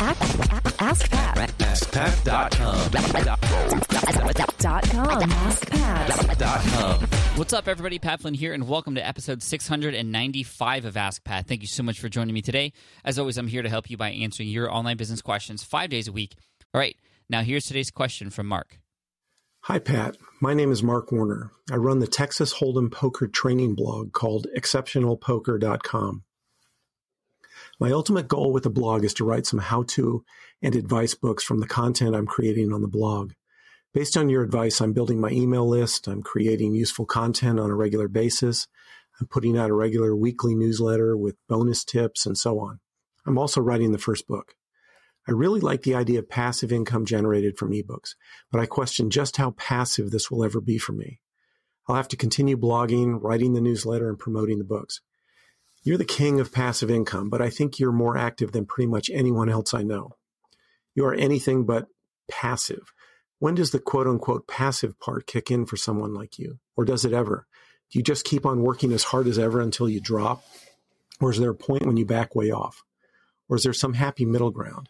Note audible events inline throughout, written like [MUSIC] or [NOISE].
Ask Pat. AskPat.com. Dot com. Ask Pat. What's up, everybody? Pat Flynn here, and welcome to episode 695 of Ask Pat. Thank you so much for joining me today. As always, I'm here to help you by answering your online business questions five days a week. All right, now here's today's question from Mark. Hi, Pat. My name is Mark Warner. I run the Texas Hold'em poker training blog called exceptionalpoker.com. My ultimate goal with the blog is to write some how to and advice books from the content I'm creating on the blog. Based on your advice, I'm building my email list. I'm creating useful content on a regular basis. I'm putting out a regular weekly newsletter with bonus tips and so on. I'm also writing the first book. I really like the idea of passive income generated from ebooks, but I question just how passive this will ever be for me. I'll have to continue blogging, writing the newsletter, and promoting the books. You're the king of passive income, but I think you're more active than pretty much anyone else I know. You are anything but passive. When does the quote unquote passive part kick in for someone like you? Or does it ever? Do you just keep on working as hard as ever until you drop? Or is there a point when you back way off? Or is there some happy middle ground?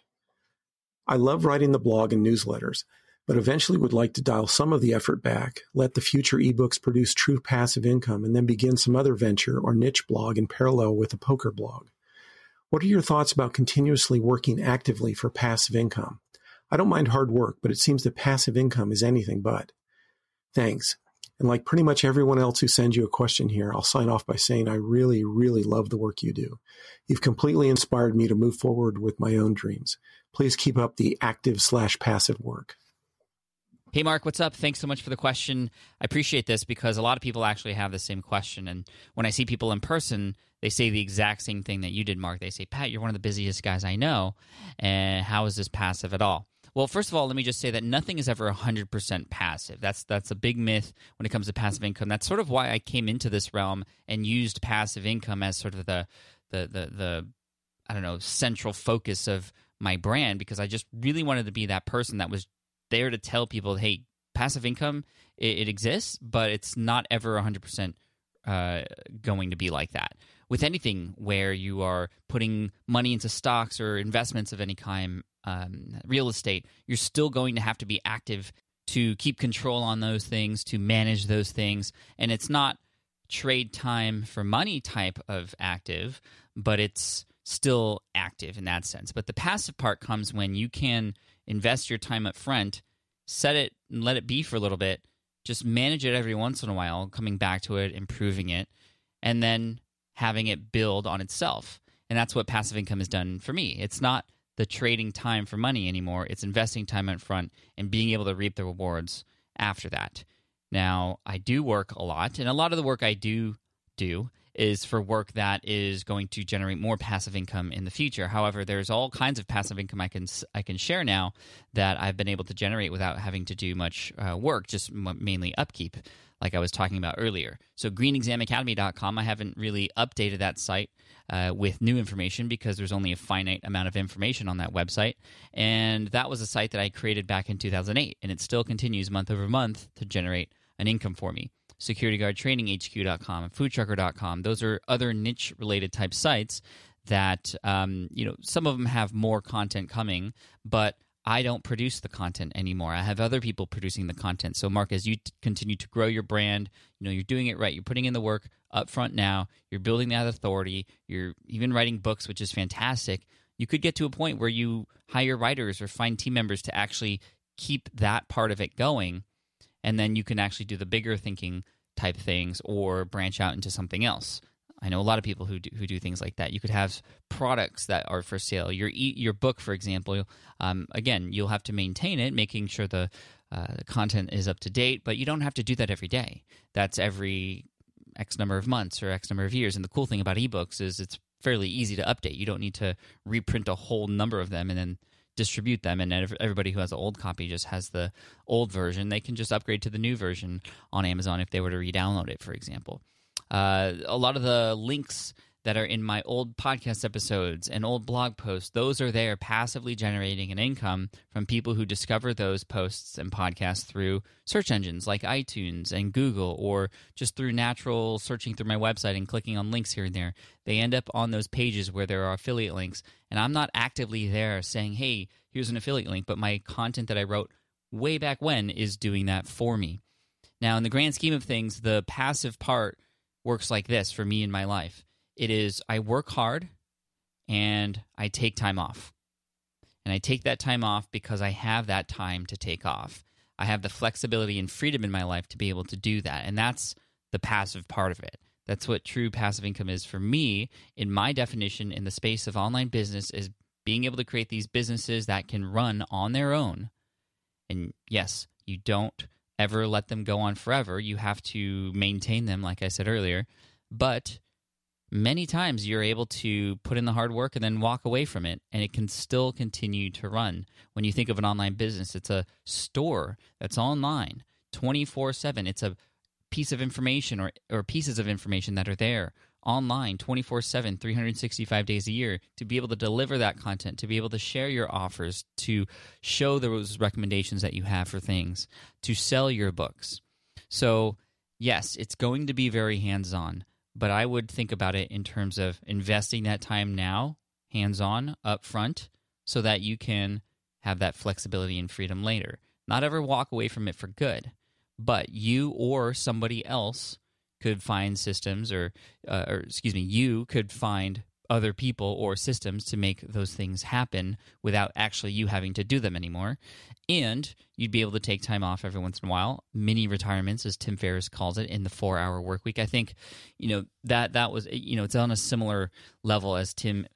I love writing the blog and newsletters, but eventually would like to dial some of the effort back, let the future ebooks produce true passive income, and then begin some other venture or niche blog in parallel with a poker blog. What are your thoughts about continuously working actively for passive income? I don't mind hard work, but it seems that passive income is anything but. Thanks. And like pretty much everyone else who sends you a question here, I'll sign off by saying I really, really love the work you do. You've completely inspired me to move forward with my own dreams. Please keep up the active slash passive work. Hey, Mark, what's up? Thanks so much for the question. I appreciate this because a lot of people actually have the same question. And when I see people in person, they say the exact same thing that you did, Mark. They say, Pat, you're one of the busiest guys I know. And how is this passive at all? Well, first of all, let me just say that nothing is ever 100% passive. That's that's a big myth when it comes to passive income. That's sort of why I came into this realm and used passive income as sort of the the the, the I don't know, central focus of my brand because I just really wanted to be that person that was there to tell people, hey, passive income it, it exists, but it's not ever 100% uh, going to be like that. With anything where you are putting money into stocks or investments of any kind, um, real estate, you're still going to have to be active to keep control on those things, to manage those things. And it's not trade time for money type of active, but it's still active in that sense. But the passive part comes when you can invest your time up front, set it and let it be for a little bit, just manage it every once in a while, coming back to it, improving it, and then having it build on itself. And that's what passive income has done for me. It's not the trading time for money anymore, it's investing time up front and being able to reap the rewards after that. Now, I do work a lot, and a lot of the work I do do is for work that is going to generate more passive income in the future. However, there's all kinds of passive income I can I can share now that I've been able to generate without having to do much uh, work, just mainly upkeep, like I was talking about earlier. So greenexamacademy.com, I haven't really updated that site uh, with new information because there's only a finite amount of information on that website, and that was a site that I created back in 2008, and it still continues month over month to generate an income for me securityguardtraininghq.com and foodtruckr.com. Those are other niche related type sites that, um, you know, some of them have more content coming, but I don't produce the content anymore. I have other people producing the content. So, Mark, as you t- continue to grow your brand, you know, you're doing it right. You're putting in the work up front now. You're building that authority. You're even writing books, which is fantastic. You could get to a point where you hire writers or find team members to actually keep that part of it going and then you can actually do the bigger thinking type things or branch out into something else. I know a lot of people who do, who do things like that. You could have products that are for sale. Your your book, for example, um, again, you'll have to maintain it, making sure the, uh, the content is up to date. But you don't have to do that every day. That's every X number of months or X number of years. And the cool thing about ebooks is it's fairly easy to update. You don't need to reprint a whole number of them and then distribute them and everybody who has an old copy just has the old version. They can just upgrade to the new version on amazon if they were to re-download it for example. Uh, a lot of the links that are in my old podcast episodes and old blog posts, those are there passively generating an income from people who discover those posts and podcasts through search engines like iTunes and Google or just through natural searching through my website and clicking on links here and there. They end up on those pages where there are affiliate links. And I'm not actively there saying, hey, here's an affiliate link, but my content that I wrote way back when is doing that for me. Now, in the grand scheme of things, the passive part works like this for me in my life it is I work hard and I take time off. And I take that time off because I have that time to take off. I have the flexibility and freedom in my life to be able to do that. And that's the passive part of it. That's what true passive income is for me in my definition in the space of online business is being able to create these businesses that can run on their own. And yes, you don't ever let them go on forever. You have to maintain them, like I said earlier. But many times you're able to put in the hard work and then walk away from it, and it can still continue to run. When you think of an online business, it's a store that's online 24 7. It's a piece of information or, or pieces of information that are there online 24 7, 365 days a year to be able to deliver that content, to be able to share your offers, to show those recommendations that you have for things, to sell your books. So, yes, it's going to be very hands on, but I would think about it in terms of investing that time now, hands on, up front, so that you can have that flexibility and freedom later. Not ever walk away from it for good, but you or somebody else could find systems or, uh, or excuse me, you could find other people or systems to make those things happen without actually you having to do them anymore. And you'd be able to take time off every once in a while, mini retirements, as Tim Ferriss calls it, in the four-hour work week. I think, you know, that that was, you know, it's on a similar level as Tim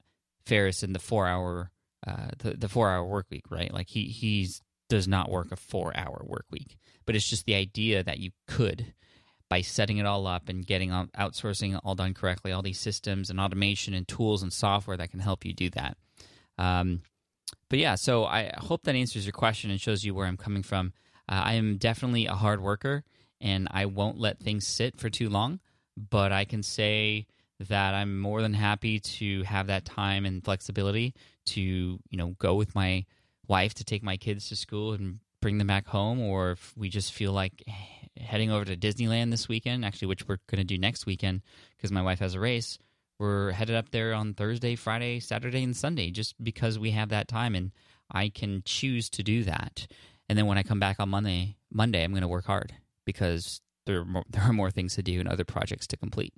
Ferriss in the four-hour, uh, the the four-hour work week, right? Like he he's does not work a four-hour work week, but it's just the idea that you could by setting it all up and getting outsourcing all done correctly, all these systems and automation and tools and software that can help you do that. Um, but yeah, so I hope that answers your question and shows you where I'm coming from. Uh, I am definitely a hard worker and I won't let things sit for too long, but I can say that I'm more than happy to have that time and flexibility to, you know, go with my wife to take my kids to school and bring them back home or if we just feel like heading over to Disneyland this weekend, actually, which we're going to do next weekend because my wife has a race. We're headed up there on Thursday, Friday, Saturday, and Sunday just because we have that time and I can choose to do that. And then when I come back on Monday, Monday, I'm going to work hard because there are more, [LAUGHS] there are more things to do and other projects to complete.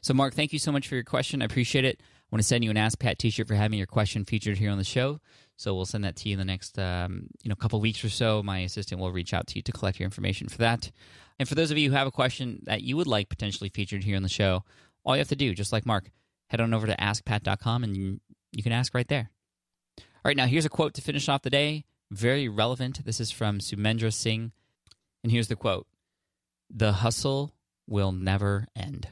So, Mark, thank you so much for your question. I appreciate it. Want to send you an Ask Pat T-shirt for having your question featured here on the show. So we'll send that to you in the next um, you know couple weeks or so. My assistant will reach out to you to collect your information for that. And for those of you who have a question that you would like potentially featured here on the show, all you have to do, just like Mark, head on over to askpat.com and you can ask right there. All right, now here's a quote to finish off the day. Very relevant. This is from Sumendra Singh. And here's the quote The hustle will never end.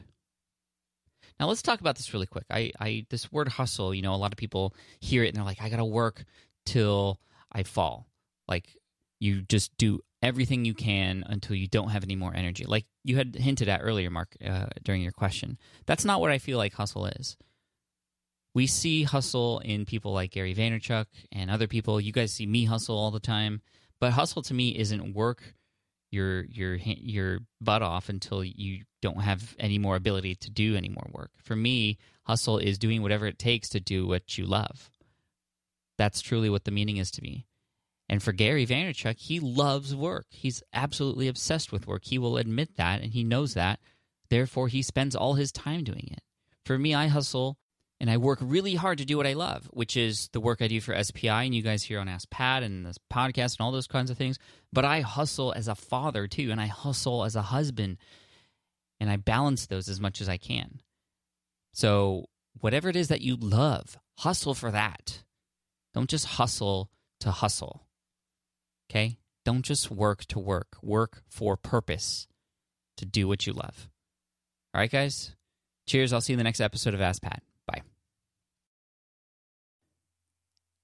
Now let's talk about this really quick. I, I this word hustle, you know, a lot of people hear it and they're like, I gotta work till I fall. Like you just do everything you can until you don't have any more energy. Like you had hinted at earlier, Mark, uh, during your question. That's not what I feel like hustle is. We see hustle in people like Gary Vaynerchuk and other people. You guys see me hustle all the time, but hustle to me isn't work your your your butt off until you don't have any more ability to do any more work. For me, hustle is doing whatever it takes to do what you love. That's truly what the meaning is to me. And for Gary Vaynerchuk, he loves work. He's absolutely obsessed with work. He will admit that and he knows that. Therefore, he spends all his time doing it. For me, I hustle and I work really hard to do what I love, which is the work I do for SPI and you guys here on Ask Pat and this podcast and all those kinds of things. But I hustle as a father too, and I hustle as a husband, and I balance those as much as I can. So, whatever it is that you love, hustle for that. Don't just hustle to hustle. Okay? Don't just work to work, work for purpose to do what you love. All right, guys? Cheers. I'll see you in the next episode of Ask Pat.